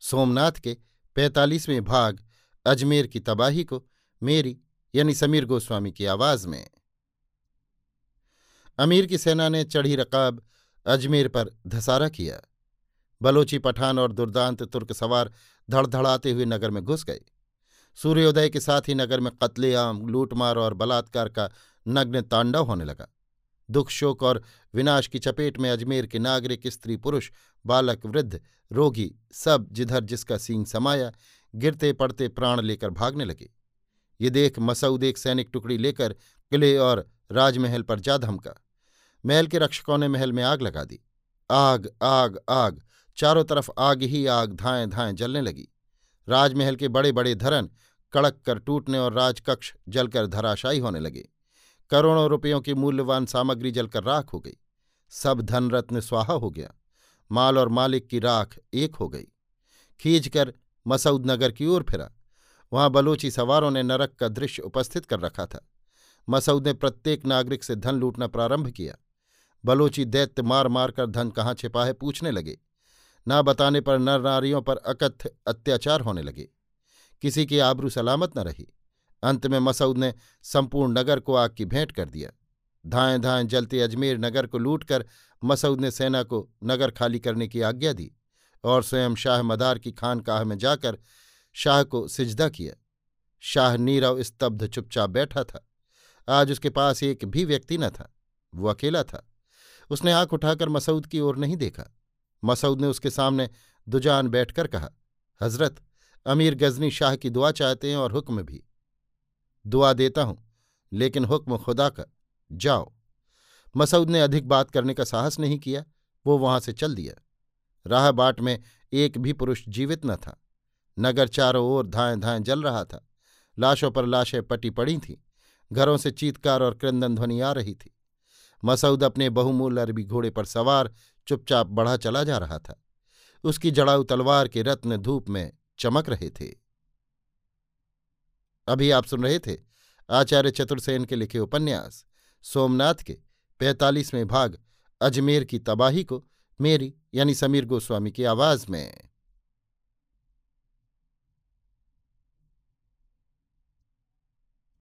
सोमनाथ के पैंतालीसवें भाग अजमेर की तबाही को मेरी, यानी समीर गोस्वामी की आवाज़ में। अमीर की सेना ने चढ़ी रकाब अजमेर पर धसारा किया। बलोची पठान और दुर्दांत तुर्क सवार धड़धड़ाते हुए नगर में घुस गए। सूर्योदय के साथ ही नगर में कत्लेआम, लूटमार और बलात्कार का नग्न तांडव होने लगा। दुख, शोक और विनाश की चपेट में अजमेर के नागरिक, स्त्री, पुरुष, बालक, वृद्ध, रोगी सब जिधर जिसका सींग समाया, गिरते पड़ते प्राण लेकर भागने लगे। ये देख मसऊद एक सैनिक टुकड़ी लेकर किले और राजमहल पर जा धमका। महल के रक्षकों ने महल में आग लगा दी। आग आग आग, चारों तरफ़ आग ही आग, धाएँ धाएँ जलने लगी। राजमहल के बड़े बड़े धरन कड़क कर टूटने और राजकक्ष जलकर धराशायी होने लगे। करोड़ों रुपयों की मूल्यवान सामग्री जलकर राख हो गई। सब धन रत्न स्वाहा हो गया। माल और मालिक की राख एक हो गई। खींचकर मसऊद नगर की ओर फिरा। वहाँ बलोची सवारों ने नरक का दृश्य उपस्थित कर रखा था। मसऊद ने प्रत्येक नागरिक से धन लूटना प्रारंभ किया। बलोची दैत्य मार मार कर धन कहाँ छिपा है पूछने लगे। ना बताने पर नर नारियों पर अकथ्य अत्याचार होने लगे। किसी की आबरू सलामत न रही। अंत में मसऊद ने संपूर्ण नगर को आग की भेंट कर दिया। धाएँ धाएँ जलते अजमेर नगर को लूटकर मसऊद ने सेना को नगर खाली करने की आज्ञा दी और स्वयं शाह मदार की खानकाह में जाकर शाह को सिजदा किया। शाह नीरव स्तब्ध चुपचाप बैठा था। आज उसके पास एक भी व्यक्ति न था। वो अकेला था। उसने आँख उठाकर मसऊद की ओर नहीं देखा। मसऊद ने उसके सामने दुजान बैठकर कहा, हज़रत, अमीर गजनी शाह की दुआ चाहते हैं और हुक्म भी। दुआ देता हूँ, लेकिन हुक्म खुदा का। जाओ। मसऊद ने अधिक बात करने का साहस नहीं किया, वो वहाँ से चल दिया। राह बाट में एक भी पुरुष जीवित न था। नगर चारों ओर धाएँ धाएँ जल रहा था। लाशों पर लाशें पटी पड़ी थीं। घरों से चीतकार और क्रंदन ध्वनि आ रही थी। मसऊद अपने बहुमूल्य अरबी घोड़े पर सवार, चुपचाप बढ़ा चला जा रहा था। उसकी जड़ाऊ तलवार के रत्न धूप में चमक रहे थे। अभी आप सुन रहे थे आचार्य चतुर्सेन के लिखे उपन्यास, सोमनाथ के पैंतालीसवें भाग अजमेर की तबाही को मेरी यानी समीर गोस्वामी की आवाज़ में।